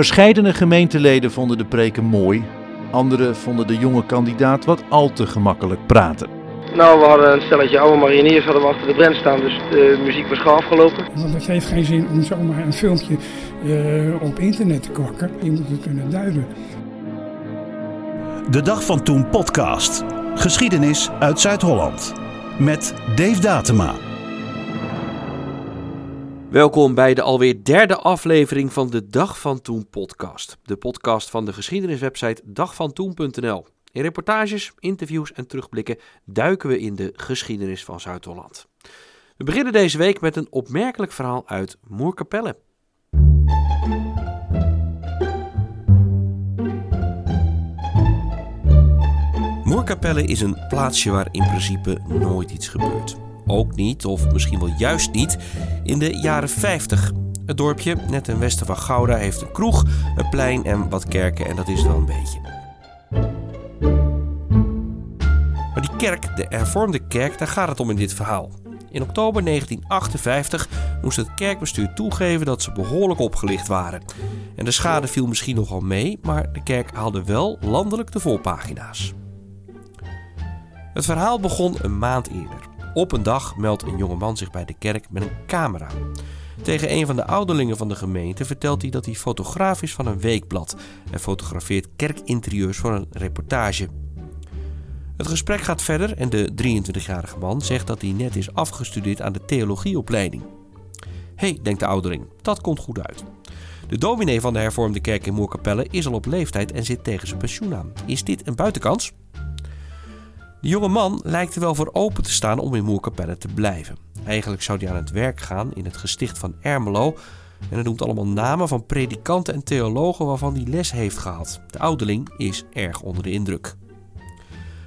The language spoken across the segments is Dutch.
Verscheidene gemeenteleden vonden de preken mooi. Anderen vonden de jonge kandidaat wat al te gemakkelijk praten. Nou, we hadden een stelletje oude mariniers hadden we achter de brand staan, dus de muziek was gauw afgelopen. Want het heeft geen zin om zomaar een filmpje uh, op internet te kwakken. Je moet het kunnen duiden. De Dag van Toen podcast. Geschiedenis uit Zuid-Holland. Met Dave Datema. Welkom bij de alweer derde aflevering van de Dag van Toen podcast. De podcast van de geschiedeniswebsite dagvantoen.nl. In reportages, interviews en terugblikken duiken we in de geschiedenis van Zuid-Holland. We beginnen deze week met een opmerkelijk verhaal uit Moerkapelle. Moerkapelle is een plaatsje waar in principe nooit iets gebeurt. Ook niet, of misschien wel juist niet, in de jaren 50. Het dorpje, net ten westen van Gouda, heeft een kroeg, een plein en wat kerken en dat is wel een beetje. Maar die kerk, de hervormde kerk, daar gaat het om in dit verhaal. In oktober 1958 moest het kerkbestuur toegeven dat ze behoorlijk opgelicht waren. En de schade viel misschien nogal mee, maar de kerk haalde wel landelijk de voorpagina's. Het verhaal begon een maand eerder. Op een dag meldt een jongeman zich bij de kerk met een camera. Tegen een van de ouderlingen van de gemeente vertelt hij dat hij fotograaf is van een weekblad en fotografeert kerkinterieurs voor een reportage. Het gesprek gaat verder en de 23-jarige man zegt dat hij net is afgestudeerd aan de theologieopleiding. Hé, hey, denkt de ouderling, dat komt goed uit. De dominee van de hervormde kerk in Moerkapelle is al op leeftijd en zit tegen zijn pensioen aan. Is dit een buitenkans? De jonge man lijkt er wel voor open te staan om in Moerkapelle te blijven. Eigenlijk zou hij aan het werk gaan in het gesticht van Ermelo. En hij noemt allemaal namen van predikanten en theologen waarvan hij les heeft gehad. De ouderling is erg onder de indruk.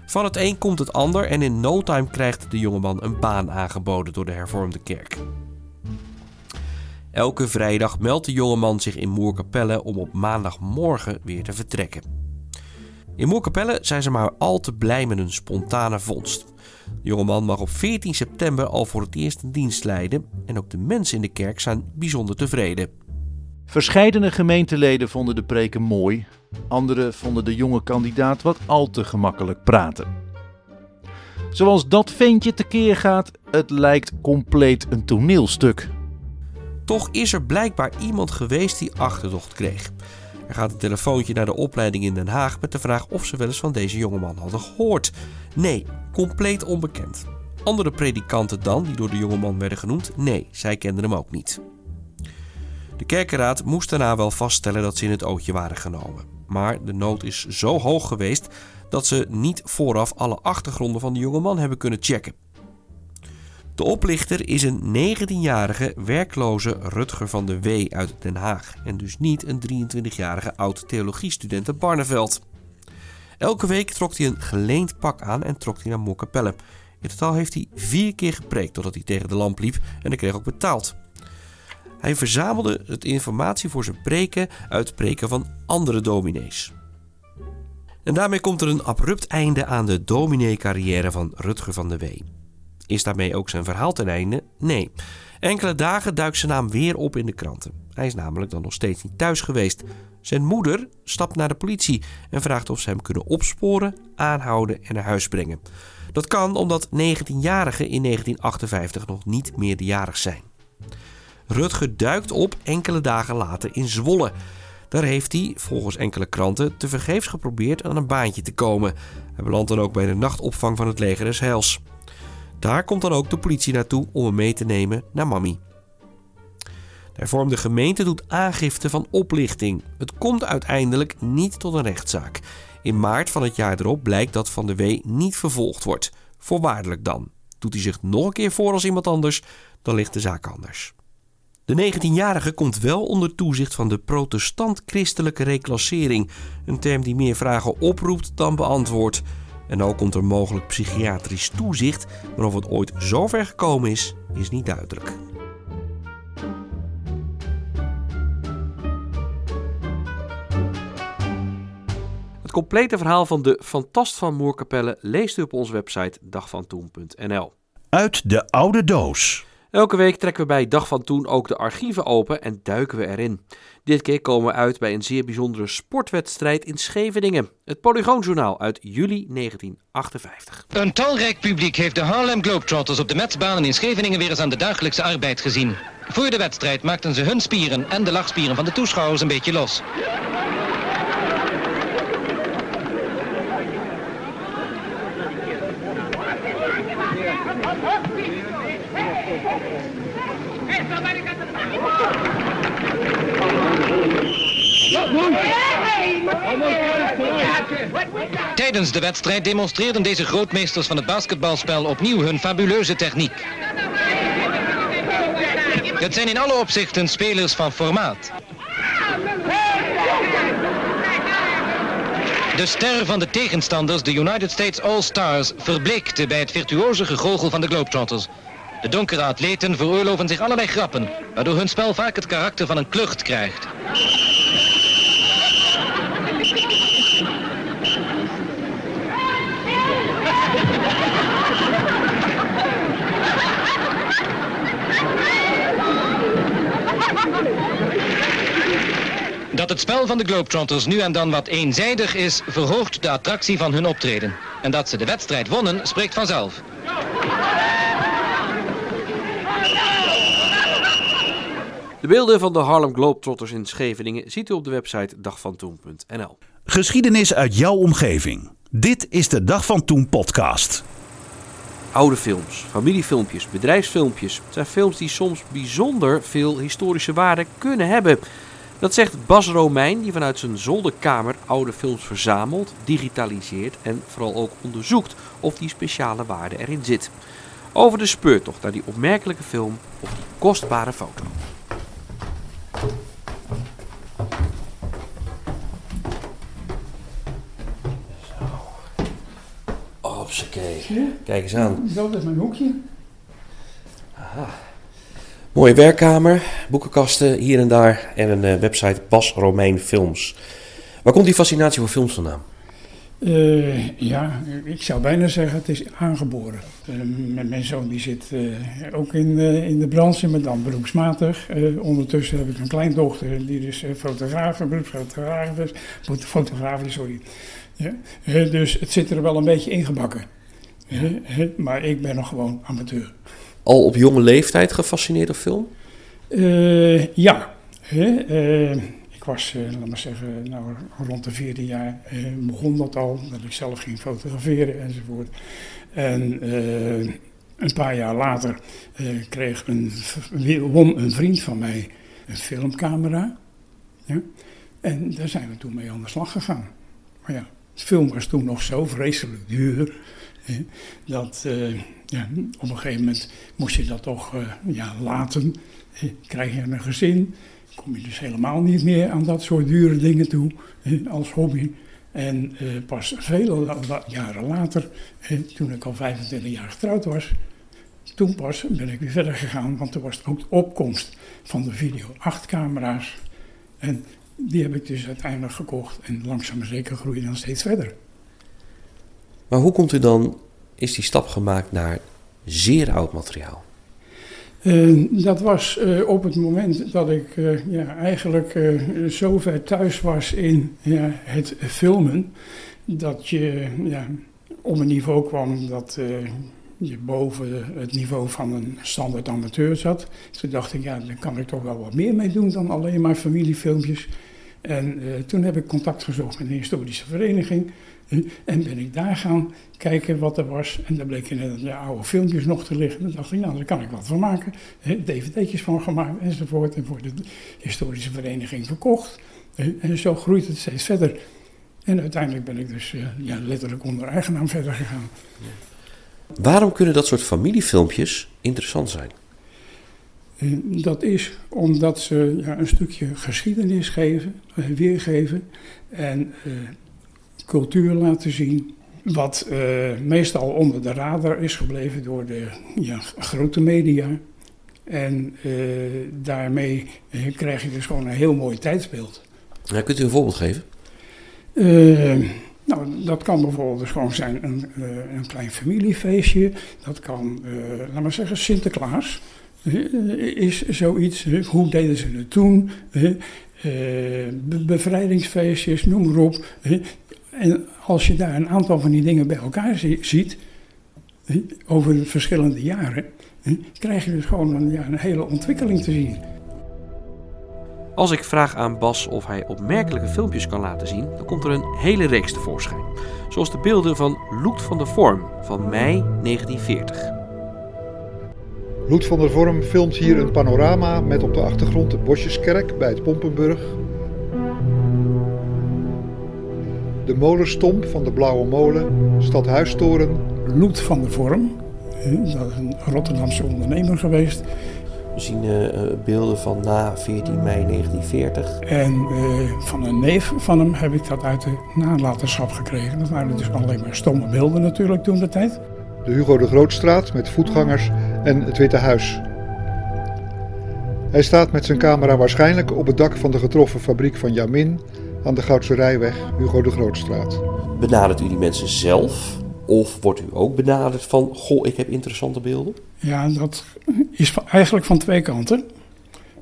Van het een komt het ander en in no time krijgt de jongeman een baan aangeboden door de hervormde kerk. Elke vrijdag meldt de jongeman zich in Moerkapelle om op maandagmorgen weer te vertrekken. In Moerkapelle zijn ze maar al te blij met een spontane vondst. De jongeman mag op 14 september al voor het eerst een dienst leiden en ook de mensen in de kerk zijn bijzonder tevreden. Verscheidene gemeenteleden vonden de preken mooi, anderen vonden de jonge kandidaat wat al te gemakkelijk praten. Zoals dat ventje tekeer gaat, het lijkt compleet een toneelstuk. Toch is er blijkbaar iemand geweest die achterdocht kreeg. Er gaat een telefoontje naar de opleiding in Den Haag met de vraag of ze wel eens van deze jongeman hadden gehoord. Nee, compleet onbekend. Andere predikanten dan, die door de jongeman werden genoemd, nee, zij kenden hem ook niet. De kerkenraad moest daarna wel vaststellen dat ze in het ootje waren genomen. Maar de nood is zo hoog geweest dat ze niet vooraf alle achtergronden van de jongeman hebben kunnen checken. De oplichter is een 19-jarige werkloze Rutger van de W uit Den Haag en dus niet een 23-jarige oud-theologiestudent uit Barneveld. Elke week trok hij een geleend pak aan en trok hij naar Moerkapelle. In totaal heeft hij vier keer gepreekt totdat hij tegen de lamp liep en hij kreeg ook betaald. Hij verzamelde het informatie voor zijn preken uit preken van andere dominees. En daarmee komt er een abrupt einde aan de dominee-carrière van Rutger van de W. Is daarmee ook zijn verhaal ten einde? Nee. Enkele dagen duikt zijn naam weer op in de kranten. Hij is namelijk dan nog steeds niet thuis geweest. Zijn moeder stapt naar de politie en vraagt of ze hem kunnen opsporen, aanhouden en naar huis brengen. Dat kan omdat 19-jarigen in 1958 nog niet meerderjarig zijn. Rutger duikt op enkele dagen later in Zwolle. Daar heeft hij, volgens enkele kranten, tevergeefs geprobeerd aan een baantje te komen. Hij belandt dan ook bij de nachtopvang van het leger des Heils. Daar komt dan ook de politie naartoe om hem mee te nemen naar Mami. De hervormde gemeente doet aangifte van oplichting. Het komt uiteindelijk niet tot een rechtszaak. In maart van het jaar erop blijkt dat Van der W niet vervolgd wordt. Voorwaardelijk dan. Doet hij zich nog een keer voor als iemand anders, dan ligt de zaak anders. De 19-jarige komt wel onder toezicht van de protestant-christelijke reclassering, een term die meer vragen oproept dan beantwoordt. En ook komt er mogelijk psychiatrisch toezicht, maar of het ooit zover gekomen is, is niet duidelijk. Het complete verhaal van de Fantast van Moerkapelle leest u op onze website dagvantoen.nl. Uit de oude doos. Elke week trekken we bij Dag van Toen ook de archieven open en duiken we erin. Dit keer komen we uit bij een zeer bijzondere sportwedstrijd in Scheveningen. Het Polygoonjournaal uit juli 1958. Een talrijk publiek heeft de Harlem Globetrotters op de metsbanen in Scheveningen weer eens aan de dagelijkse arbeid gezien. Voor de wedstrijd maakten ze hun spieren en de lachspieren van de toeschouwers een beetje los. Tijdens de wedstrijd demonstreerden deze grootmeesters van het basketbalspel opnieuw hun fabuleuze techniek. Het zijn in alle opzichten spelers van formaat. De ster van de tegenstanders, de United States All-Stars, verbleekte bij het virtuoze gegogel van de Globetrotters. De donkere atleten veroorloven zich allerlei grappen, waardoor hun spel vaak het karakter van een klucht krijgt. Dat het spel van de Globetrotters nu en dan wat eenzijdig is, verhoogt de attractie van hun optreden. En dat ze de wedstrijd wonnen, spreekt vanzelf. De beelden van de Harlem Globetrotters in Scheveningen ziet u op de website dagvantoen.nl. Geschiedenis uit jouw omgeving. Dit is de Dag van Toen podcast. Oude films, familiefilmpjes, bedrijfsfilmpjes zijn films die soms bijzonder veel historische waarde kunnen hebben. Dat zegt Bas Romein, die vanuit zijn zolderkamer oude films verzamelt, digitaliseert en vooral ook onderzoekt of die speciale waarde erin zit. Over de speurtocht naar die opmerkelijke film of die kostbare foto. Hopsakee. Kijk eens aan. Dat is mijn hoekje. Mooie werkkamer, boekenkasten hier en daar en een eh, website Bas Romein Films. Waar komt die fascinatie voor films vandaan? Eh, ja, ik zou bijna zeggen het is aangeboren. Eh, mijn, mijn zoon die zit ook in, in de branche, maar dan beroepsmatig. Ondertussen heb ik een kleindochter die dus fotograaf, beroepsfotograaf is. foto- Fotograaf is, sorry. Ja, dus het zit er wel een beetje ingebakken. Maar ik ben nog gewoon amateur. Al op jonge leeftijd gefascineerd door film? Eh, ja, eh, ik was, eh, laat maar zeggen, nou, rond de 14 jaar begon dat al, dat ik zelf ging fotograferen enzovoort. En een paar jaar later kreeg een, won een vriend van mij een filmcamera. Ja? En daar zijn we toen mee aan de slag gegaan. Maar ja, film was toen nog zo vreselijk duur. hè, dat eh, ja, op een gegeven moment moest je dat toch eh, ja, laten. Krijg je een gezin, kom je dus helemaal niet meer aan dat soort dure dingen toe als hobby. En eh, pas vele jaren later, toen ik al 25 jaar getrouwd was, toen pas ben ik weer verder gegaan, want toen was ook de opkomst van de video 8 camera's. En die heb ik dus uiteindelijk gekocht en langzaam maar zeker groeide dan steeds verder. Maar hoe komt u dan, is die stap gemaakt naar zeer oud materiaal? Eh, dat was eh, op het moment dat ik eh, ja, eigenlijk zo ver thuis was in ja, het filmen, dat je ja, op een niveau kwam dat eh, je boven het niveau van een standaard amateur zat. Toen dacht ik, ja, daar kan ik toch wel wat meer mee doen dan alleen maar familiefilmpjes. En eh, toen heb ik contact gezocht met een historische vereniging. eh, En ben ik daar gaan kijken wat er was. En daar bleken inderdaad ja, oude filmpjes nog te liggen. Dan dacht ik, nou, daar kan ik wat van maken. hè, DVD'tjes van gemaakt enzovoort. En voor de historische vereniging verkocht. En zo groeit het steeds verder. En uiteindelijk ben ik dus eh, ja, letterlijk onder eigen naam verder gegaan. Waarom kunnen dat soort familiefilmpjes interessant zijn? Eh, Dat is omdat ze ja, een stukje geschiedenis geven, weergeven en eh, cultuur laten zien. Wat eh, meestal onder de radar is gebleven door de ja, grote media. En daarmee krijg je dus gewoon een heel mooi tijdsbeeld. Ja, kunt u een voorbeeld geven? Eh, nou, dat kan bijvoorbeeld dus gewoon zijn een, eh, een klein familiefeestje. Dat kan, eh, laat maar zeggen, Sinterklaas. is zoiets. Hoe deden ze het toen? bevrijdingsfeestjes, noem maar op. En als je daar een aantal van die dingen bij elkaar ziet, over de verschillende jaren, krijg je dus gewoon een, ja, een hele ontwikkeling te zien. Als ik vraag aan Bas of hij opmerkelijke filmpjes kan laten zien, dan komt er een hele reeks tevoorschijn. Zoals de beelden van Loet van der Vorm van mei 1940. Loet van der Vorm filmt hier een panorama met op de achtergrond de Bosjeskerk bij het Pompenburg. De molenstomp van de Blauwe Molen, Stadhuistoren. Loet van der Vorm, dat is een Rotterdamse ondernemer geweest. We zien uh, beelden van na 14 mei 1940. En uh, van een neef van hem heb ik dat uit de nalatenschap gekregen. Dat waren dus alleen maar stomme beelden natuurlijk toen de tijd. De Hugo de Grootstraat met voetgangers en het Witte Huis. Hij staat met zijn camera waarschijnlijk op het dak van de getroffen fabriek van Jamin aan de Goudse Rijweg, Hugo de Grootstraat. Benadert u die mensen zelf? Of wordt u ook benaderd van, goh, ik heb interessante beelden? Ja, dat is eigenlijk van twee kanten.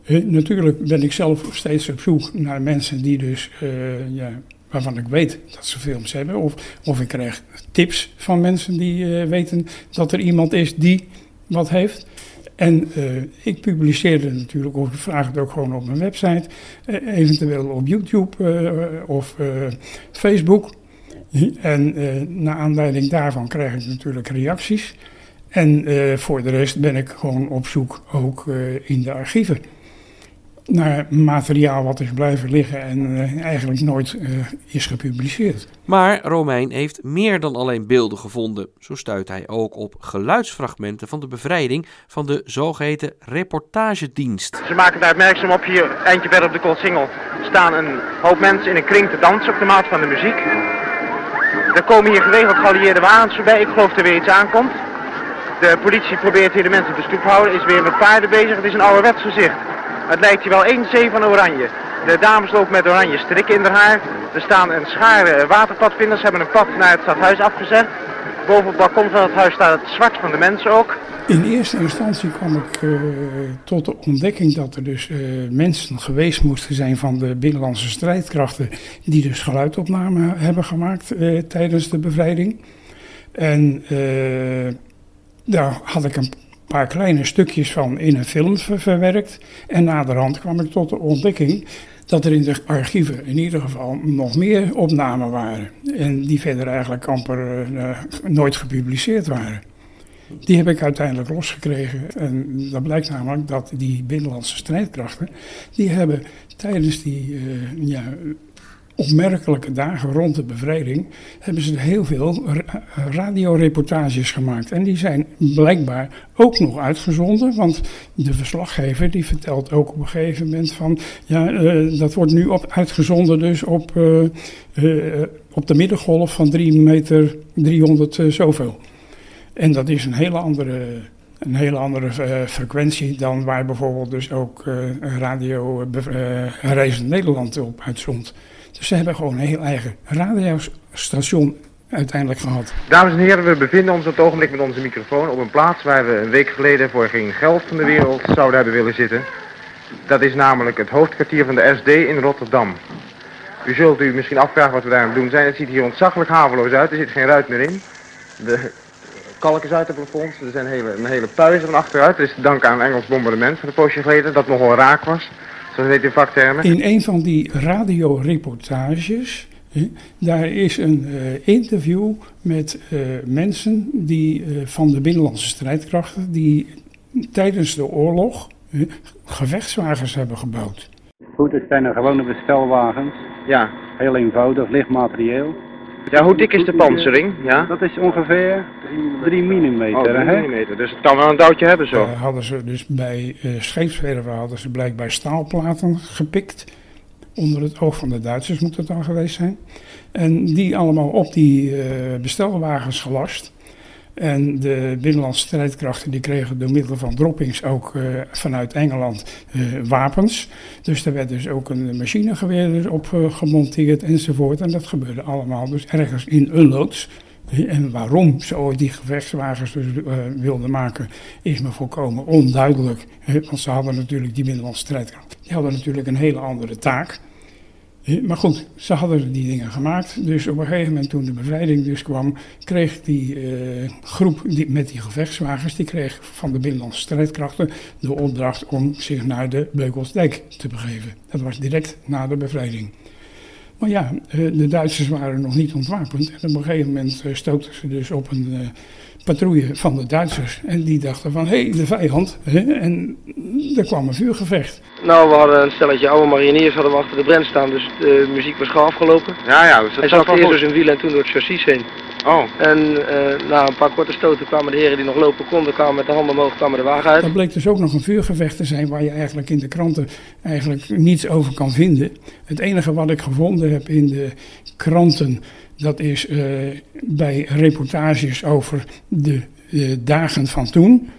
Uh, natuurlijk ben ik zelf steeds op zoek naar mensen die dus, uh, ja, waarvan ik weet dat ze films hebben. Of, of ik krijg tips van mensen die uh, weten dat er iemand is die wat heeft. En ik publiceerde natuurlijk, of ik vraag het ook gewoon op mijn website, eventueel op YouTube of Facebook. En uh, naar aanleiding daarvan krijg ik natuurlijk reacties. En uh, voor de rest ben ik gewoon op zoek ook uh, in de archieven. Naar materiaal wat is blijven liggen en eigenlijk nooit is gepubliceerd. Maar Romein heeft meer dan alleen beelden gevonden. Zo stuit hij ook op geluidsfragmenten van de bevrijding van de zogeheten reportagedienst. Ze maken daar opmerkzaam op hier, eindje verder op de Koolsingel, staan een hoop mensen in een kring te dansen op de maat van de muziek. Er komen hier geregeld geallieerde wagens voorbij. Ik geloof er weer iets aankomt. De politie probeert hier de mensen op de stoep te houden. Is weer met paarden bezig. Het is een ouderwets gezicht. Het lijkt hier wel één zee van oranje. De dames lopen met oranje strikken in haar. Er staan een schare waterpadvinders. Hebben een pad naar het stadhuis afgezet. Boven het balkon van het huis staat het zwart van de mensen ook. In eerste instantie kwam ik uh, tot de ontdekking dat er dus uh, mensen geweest moesten zijn van de binnenlandse strijdkrachten die dus geluidopnamen hebben gemaakt uh, tijdens de bevrijding. En daar had ik een paar kleine stukjes van in een film ver verwerkt. En naderhand kwam ik tot de ontdekking dat er in de archieven in ieder geval nog meer opnamen waren. En die verder eigenlijk amper nooit gepubliceerd waren. Die heb ik uiteindelijk losgekregen. En dat blijkt namelijk dat die binnenlandse strijdkrachten, die hebben tijdens die uh, ja, opmerkelijke dagen rond de bevrijding, hebben ze heel veel radioreportages gemaakt. En die zijn blijkbaar ook nog uitgezonden, want de verslaggever die vertelt ook op een gegeven moment van, ja, uh, dat wordt nu op, uitgezonden dus op, uh, op de middengolf van 3 meter 300 zoveel. En dat is een hele andere, een hele andere frequentie dan waar bijvoorbeeld dus ook Radio uh, Nederland op uitzond. Ze hebben gewoon een heel eigen radiostation uiteindelijk gehad. Dames en heren, we bevinden ons op het ogenblik met onze microfoon op een plaats waar we een week geleden voor geen geld van de wereld zouden hebben willen zitten. Dat is namelijk het hoofdkwartier van de SD in Rotterdam. U zult u misschien afvragen wat we daar aan het doen zijn. Het ziet hier ontzaglijk haveloos uit, er zit geen ruit meer in. De kalkjes uit het plafond. Er zijn hele, een hele puizen van achteruit. Dat is te danken aan een Engels bombardement van de poosje geleden. Dat nogal raak was. Heet in vaktermen. In een van die radioreportages. Daar is een uh, interview met uh, mensen die, uh, van de binnenlandse strijdkrachten die tijdens de oorlog gevechtswagens hebben gebouwd. Goed, het zijn er gewone bestelwagens. Ja. Heel eenvoudig, licht materieel. Ja, hoe dik is de pansering? Ja? Dat is ongeveer 3 mm. Oh, 3 mm. Dus het kan wel een duwtje hebben zo. Uh, hadden ze dus bij uh, scheepswerven hadden ze blijkbaar staalplaten gepikt. Onder het oog van de Duitsers moet het dan geweest zijn. En die allemaal op die uh, bestelwagens gelast. En de binnenlandse strijdkrachten die kregen door middel van droppings ook uh, vanuit Engeland uh, wapens. Dus er werd dus ook een machinegeweer op uh, gemonteerd enzovoort. En dat gebeurde allemaal dus ergens in een loods. En waarom ze ooit die gevechtswagens dus, wilden maken, is me volkomen onduidelijk. Want ze hadden natuurlijk die binnenlandse strijdkracht. Die hadden natuurlijk een hele andere taak. Maar goed, ze hadden die dingen gemaakt. Dus op een gegeven moment toen de bevrijding dus kwam, kreeg die uh, groep die, met die gevechtswagens, die kreeg van de binnenlandse strijdkrachten de opdracht om zich naar de Beukelsdijk te begeven. Dat was direct na de bevrijding. Maar ja, de Duitsers waren nog niet ontwapend. En op een gegeven moment stoten ze dus op een patrouille van de Duitsers. En die dachten van, hé, hey, de vijand. En er kwam een vuurgevecht. Nou, we hadden een stelletje oude mariniers hadden we achter de brand staan. Dus de muziek was gauw afgelopen. Ja, ja. Dus Hij zat eerst door zijn wiel en toen door het chassis heen. Oh. En uh, na een paar korte stoten kwamen de heren die nog lopen konden, kwamen met de handen omhoog, kwamen de wagen uit. Dat bleek dus ook nog een vuurgevecht te zijn waar je eigenlijk in de kranten eigenlijk niets over kan vinden. Het enige wat ik gevonden heb in de kranten, dat is uh, bij reportages over de uh, dagen van toen,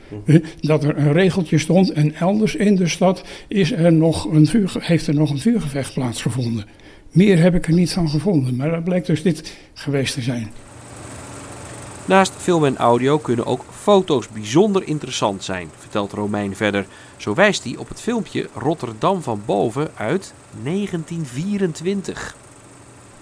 dat er een regeltje stond en elders in de stad is er nog een vuur, heeft er nog een vuurgevecht plaatsgevonden. Meer heb ik er niet van gevonden, maar dat blijkt dus dit geweest te zijn. Naast film en audio kunnen ook foto's bijzonder interessant zijn, vertelt Romein verder. Zo wijst hij op het filmpje Rotterdam van boven uit 1924.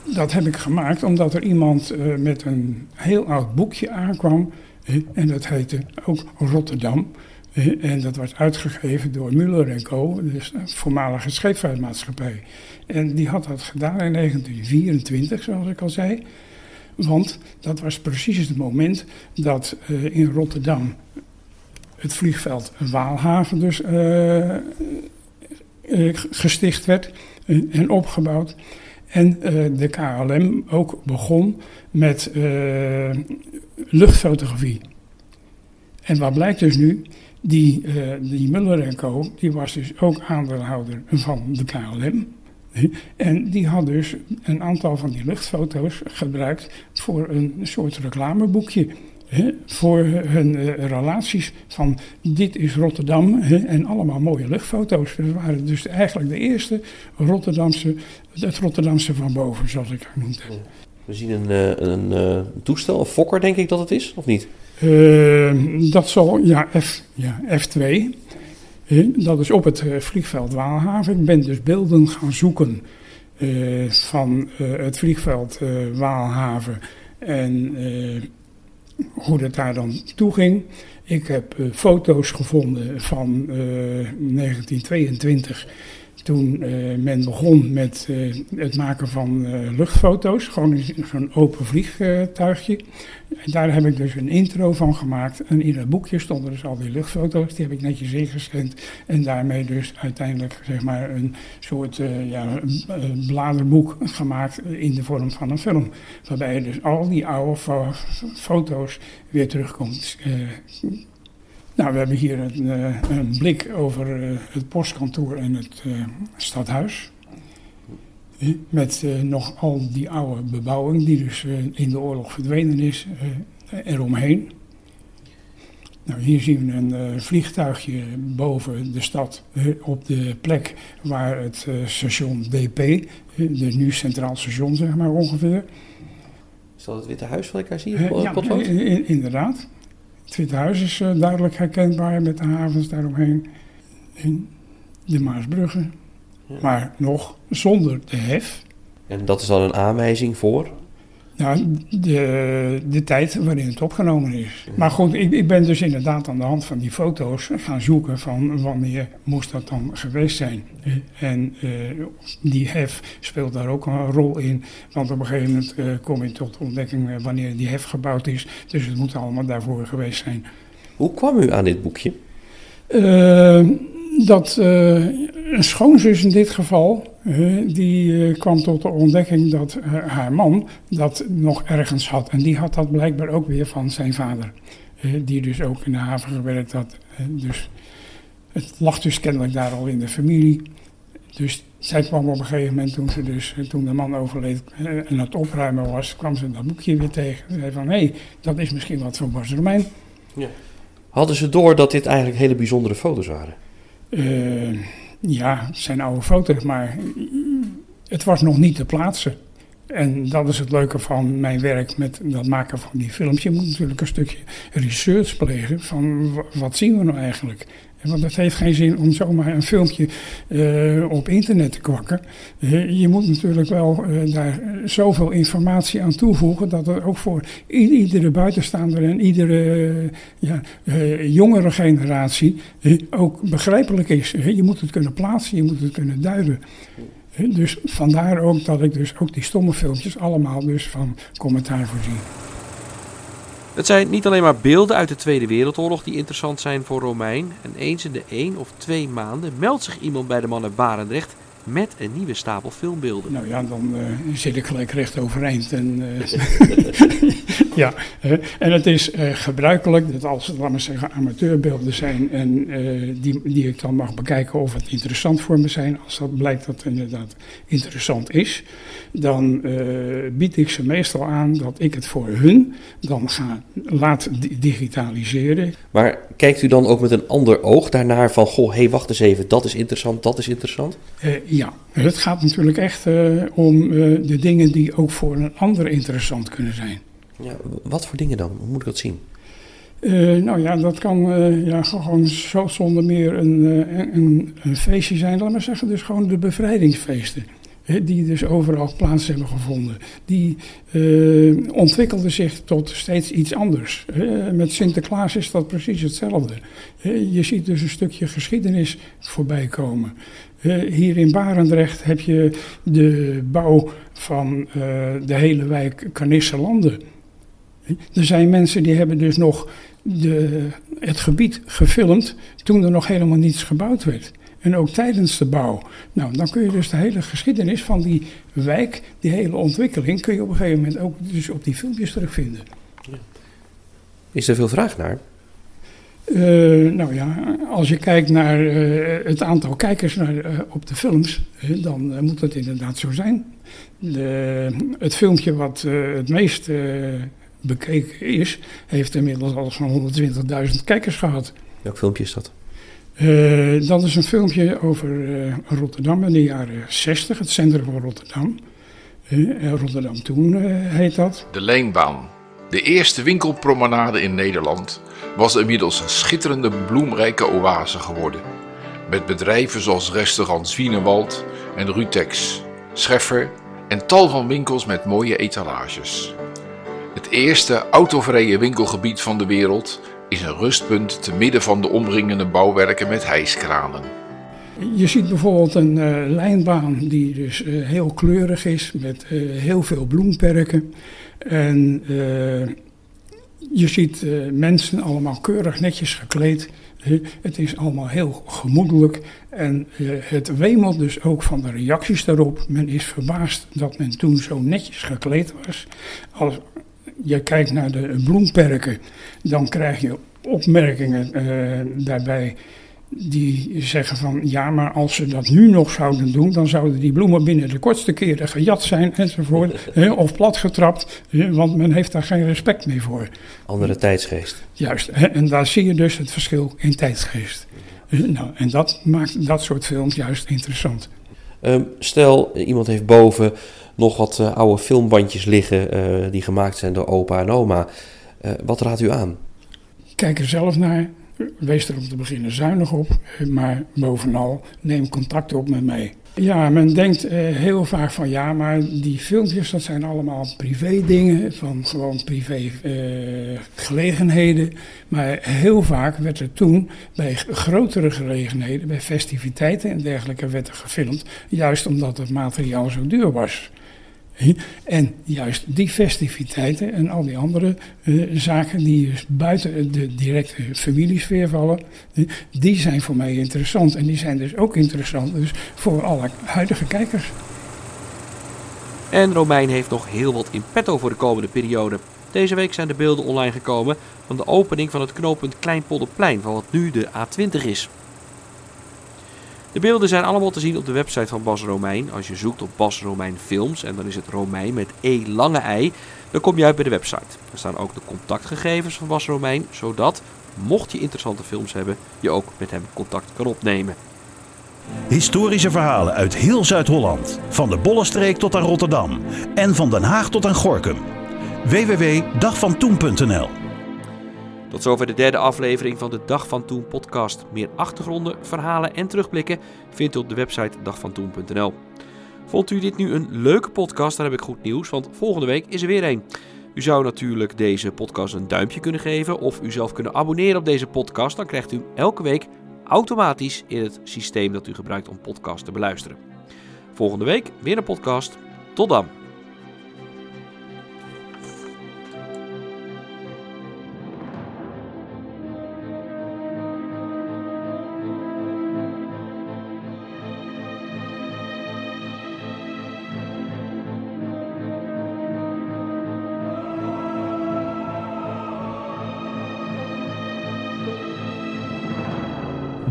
Dat heb ik gemaakt omdat er iemand uh, met een heel oud boekje aankwam. Uh, en dat heette ook Rotterdam. Uh, en dat was uitgegeven door Muller Co., dus een voormalige scheepvaartmaatschappij. En die had dat gedaan in 1924, zoals ik al zei. Want dat was precies het moment dat in Rotterdam het vliegveld Waalhaven dus gesticht werd en opgebouwd. En de KLM ook begon met luchtfotografie. En wat blijkt dus nu? Die, die Muller Co. die was dus ook aandeelhouder van de KLM. En die had dus een aantal van die luchtfoto's gebruikt voor een soort reclameboekje. Voor hun uh, relaties van dit is Rotterdam hè, en allemaal mooie luchtfoto's. Dat waren dus eigenlijk de eerste Rotterdamse, het Rotterdamse van boven, zoals ik het noemde. We zien een, een, een, een, toestel, een Fokker denk ik dat het is, of niet? Uh, dat zal, ja, F, ja F2. Dat is op het vliegveld Waalhaven. Ik ben dus beelden gaan zoeken uh, van het vliegveld Waalhaven en hoe dat daar dan toe ging. Ik heb foto's gevonden van 1922 toen uh, men begon met uh, het maken van uh, luchtfoto's, gewoon zo'n open vliegtuigje. En daar heb ik dus een intro van gemaakt. En in het boekje stonden dus al die luchtfoto's, die heb ik netjes ingescand. En daarmee dus uiteindelijk zeg maar een soort ja, bladerboek gemaakt in de vorm van een film. Waarbij je dus al die oude fo foto's weer terugkomt. Nou, we hebben hier een, uh, een blik over uh, het postkantoor en het uh, stadhuis. Met nog al die oude bebouwing die dus in de oorlog verdwenen is eromheen. Nou, hier zien we een vliegtuigje boven de stad op de plek waar het station DP, de nu Centraal Station zeg maar ongeveer. Is dat het Witte Huis wat ik daar zie? ja, inderdaad. Het Witte Huis is uh, duidelijk herkenbaar met de havens daaromheen. In de Maasbrugge. Ja. Maar nog zonder de hef. En dat is dan een aanwijzing voor? Nou, de, de tijd waarin het opgenomen is. Maar goed, ik, ik, ben dus inderdaad aan de hand van die foto's gaan zoeken van wanneer moest dat dan geweest zijn. En uh, die hef speelt daar ook een rol in. Want op een gegeven moment uh, kom je tot de ontdekking wanneer die hef gebouwd is. Dus het moet allemaal daarvoor geweest zijn. Hoe kwam u aan dit boekje? Uh, dat een schoonzus in dit geval, uh, die uh, kwam tot de ontdekking dat haar man dat nog ergens had. En die had dat blijkbaar ook weer van zijn vader, die dus ook in de haven gewerkt had. dus het lag dus kennelijk daar al in de familie. Dus zij kwam op een gegeven moment, toen, ze dus, toen de man overleed en het opruimen was, kwam ze dat boekje weer tegen. Ze zei van, hé, hey, dat is misschien wat voor Bas Romein. Ja. Hadden ze door dat dit eigenlijk hele bijzondere foto's waren? Ja, het zijn oude foto's, maar het was nog niet te plaatsen. En dat is het leuke van mijn werk met dat maken van die films. Je moet natuurlijk een stukje research plegen van wat zien we nou eigenlijk. Want het heeft geen zin om zomaar een filmpje uh, op internet te kwakken. Uh, je moet natuurlijk wel uh, daar zoveel informatie aan toevoegen dat het ook voor iedere buitenstaander en iedere ja, jongere generatie ook begrijpelijk is. Je moet het kunnen plaatsen, je moet het kunnen duiden. Dus vandaar ook dat ik dus ook die stomme filmpjes allemaal dus van commentaar voorzie. Het zijn niet alleen maar beelden uit de Tweede Wereldoorlog die interessant zijn voor Romein. En eens in de één of twee maanden meldt zich iemand bij de man uit Barendrecht met een nieuwe stapel filmbeelden. Nou ja, dan uh, zit ik gelijk recht overeind. En, uh, ja, en het is gebruikelijk dat als het, laten we zeggen, amateurbeelden zijn en die, die ik dan mag bekijken of het interessant voor me zijn, als dat blijkt dat het inderdaad interessant is, dan bied ik ze meestal aan dat ik het voor hun dan ga laat digitaliseren. Maar kijkt u dan ook met een ander oog daarnaar van, goh, hé, hey, wacht eens even, dat is interessant, dat is interessant? ja, het gaat natuurlijk echt uh, om uh, de dingen die ook voor een ander interessant kunnen zijn. Ja, wat voor dingen dan? Hoe moet ik dat zien? Uh, nou ja, dat kan ja, gewoon zo zonder meer een, een, een, feestje zijn, laat maar zeggen. Dus gewoon de bevrijdingsfeesten. Die dus overal plaats hebben gevonden. Die ontwikkelden zich tot steeds iets anders. met Sinterklaas is dat precies hetzelfde. je ziet dus een stukje geschiedenis voorbij komen. Uh, hier in Barendrecht heb je de bouw van uh, de hele wijk Canisselanden. Er zijn mensen die hebben dus nog de, het gebied gefilmd toen er nog helemaal niets gebouwd werd. En ook tijdens de bouw. Nou, dan kun je dus de hele geschiedenis van die wijk, die hele ontwikkeling, kun je op een gegeven moment ook dus op die filmpjes terugvinden. Is er veel vraag naar? Uh, nou ja, als je kijkt naar uh, het aantal kijkers naar, uh, op de films, dan moet het inderdaad zo zijn. De, het filmpje wat het meest bekeken is, heeft inmiddels al zo'n 120.000 kijkers gehad. Welk filmpje is dat? dat is een filmpje over Rotterdam in de jaren 60, het centrum van Rotterdam. Rotterdam toen heet dat. De Leenbaan, de eerste winkelpromenade in Nederland was inmiddels een schitterende bloemrijke oase geworden. Met bedrijven zoals restaurants Wienewald en Rutex, Scheffer en tal van winkels met mooie etalages. Het eerste autovrije winkelgebied van de wereld is een rustpunt te midden van de omringende bouwwerken met hijskranen. Je ziet bijvoorbeeld een uh, lijnbaan die dus uh, heel kleurig is met uh, heel veel bloemperken. En je ziet mensen allemaal keurig netjes gekleed. Het is allemaal heel gemoedelijk. En het wemelt dus ook van de reacties daarop. Men is verbaasd dat men toen zo netjes gekleed was. Als je kijkt naar de bloemperken, dan krijg je opmerkingen daarbij die zeggen van ja, maar als ze dat nu nog zouden doen, dan zouden die bloemen binnen de kortste keren gejat zijn enzovoort, hè, of platgetrapt, want men heeft daar geen respect meer voor. Andere tijdsgeest. Juist, hè, en daar zie je dus het verschil in tijdsgeest. Nou, en dat maakt dat soort films juist interessant. Um, stel, iemand heeft boven nog wat uh, oude filmbandjes liggen uh, die gemaakt zijn door opa en oma. Uh, wat raadt u aan? Kijk er zelf naar wees er om te beginnen zuinig op, maar bovenal neem contact op met mij. Ja, men denkt eh, heel vaak van ja, maar die filmpjes dat zijn allemaal privé dingen, van gewoon privé eh, gelegenheden. Maar heel vaak werd er toen bij grotere gelegenheden, bij festiviteiten en dergelijke werd er gefilmd, juist omdat het materiaal zo duur was. En juist die festiviteiten en al die andere uh, zaken die dus buiten de directe familiesfeer vallen, die zijn voor mij interessant. En die zijn dus ook interessant dus voor alle huidige kijkers. En Romein heeft nog heel wat in petto voor de komende periode. Deze week zijn de beelden online gekomen van de opening van het knooppunt Kleinpolderplein, van wat nu de A20 is. De beelden zijn allemaal te zien op de website van Bas Romein. Als je zoekt op Bas Romein Films en dan is het Romein met E lange ei, dan kom je uit bij de website. Er staan ook de contactgegevens van Bas Romein, zodat, mocht je interessante films hebben, je ook met hem contact kan opnemen. Historische verhalen uit heel Zuid-Holland. Van de Bollenstreek tot aan Rotterdam. En van Den Haag tot aan Gorkum. www.dagvantoen.nl Tot zover de derde aflevering van de Dag van Toen podcast. Meer achtergronden, verhalen en terugblikken vindt u op de website dagvantoen.nl. Vond u dit nu een leuke podcast, dan heb ik goed nieuws, want volgende week is er weer een. U zou natuurlijk deze podcast een duimpje kunnen geven of u zelf kunnen abonneren op deze podcast. Dan krijgt u elke week automatisch in het systeem dat u gebruikt om podcast te beluisteren. Volgende week weer een podcast. Tot dan.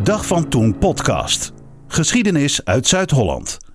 Dag van Toen podcast. Geschiedenis uit Zuid-Holland.